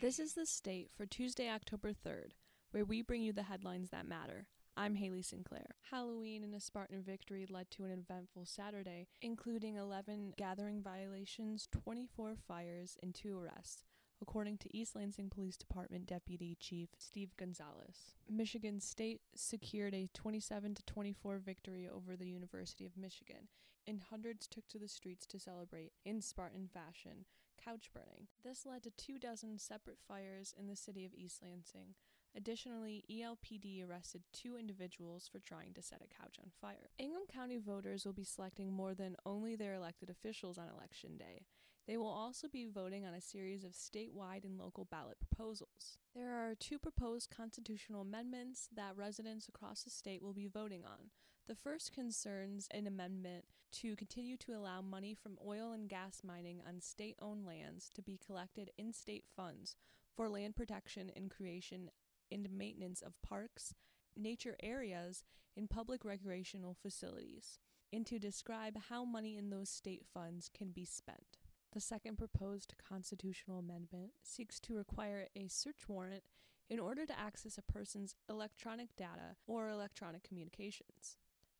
This is the state for Tuesday, October 3rd, where we bring you the headlines that matter. I'm Haley Sinclair. Halloween and a Spartan victory led to an eventful Saturday, including 11 gathering violations, 24 fires, and two arrests, according to East Lansing Police Department Deputy Chief Steve Gonzalez. Michigan State secured a 27 to 24 victory over the University of Michigan, and hundreds took to the streets to celebrate in Spartan fashion, couch burning. This led to two dozen separate fires in the city of East Lansing. Additionally, ELPD arrested two individuals for trying to set a couch on fire. Ingham County voters will be selecting more than only their elected officials on Election Day. They will also be voting on a series of statewide and local ballot proposals. There are two proposed constitutional amendments that residents across the state will be voting on. The first concerns an amendment to continue to allow money from oil and gas mining on state owned lands to be collected in state funds for land protection and creation and maintenance of parks, nature areas, and public recreational facilities, and to describe how money in those state funds can be spent. The second proposed constitutional amendment seeks to require a search warrant in order to access a person's electronic data or electronic communications.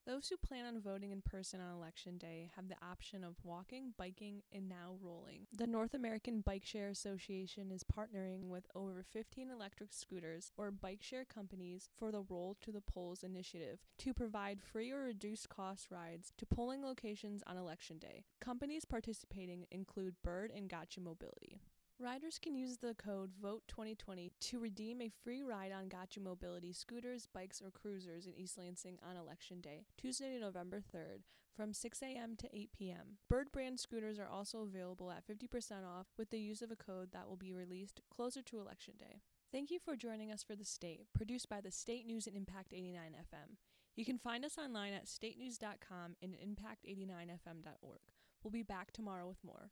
Those who plan on voting in person on election day have the option of walking, biking, and now rolling. The North American Bike Share Association is partnering with over 15 electric scooters or bike share companies for the Roll to the Polls initiative to provide free or reduced cost rides to polling locations on election day. Companies participating include Bird and Gotcha Mobility. Riders can use the code VOTE2020 to redeem a free ride on Gotcha Mobility scooters, bikes, or cruisers in East Lansing on Election Day, Tuesday, November 3rd, from 6 a.m. to 8 p.m. Bird brand scooters are also available at 50% off with the use of a code that will be released closer to Election Day. Thank you for joining us for The State, produced by the State News and Impact 89 FM. You can find us online at statenews.com and impact89fm.org. We'll be back tomorrow with more.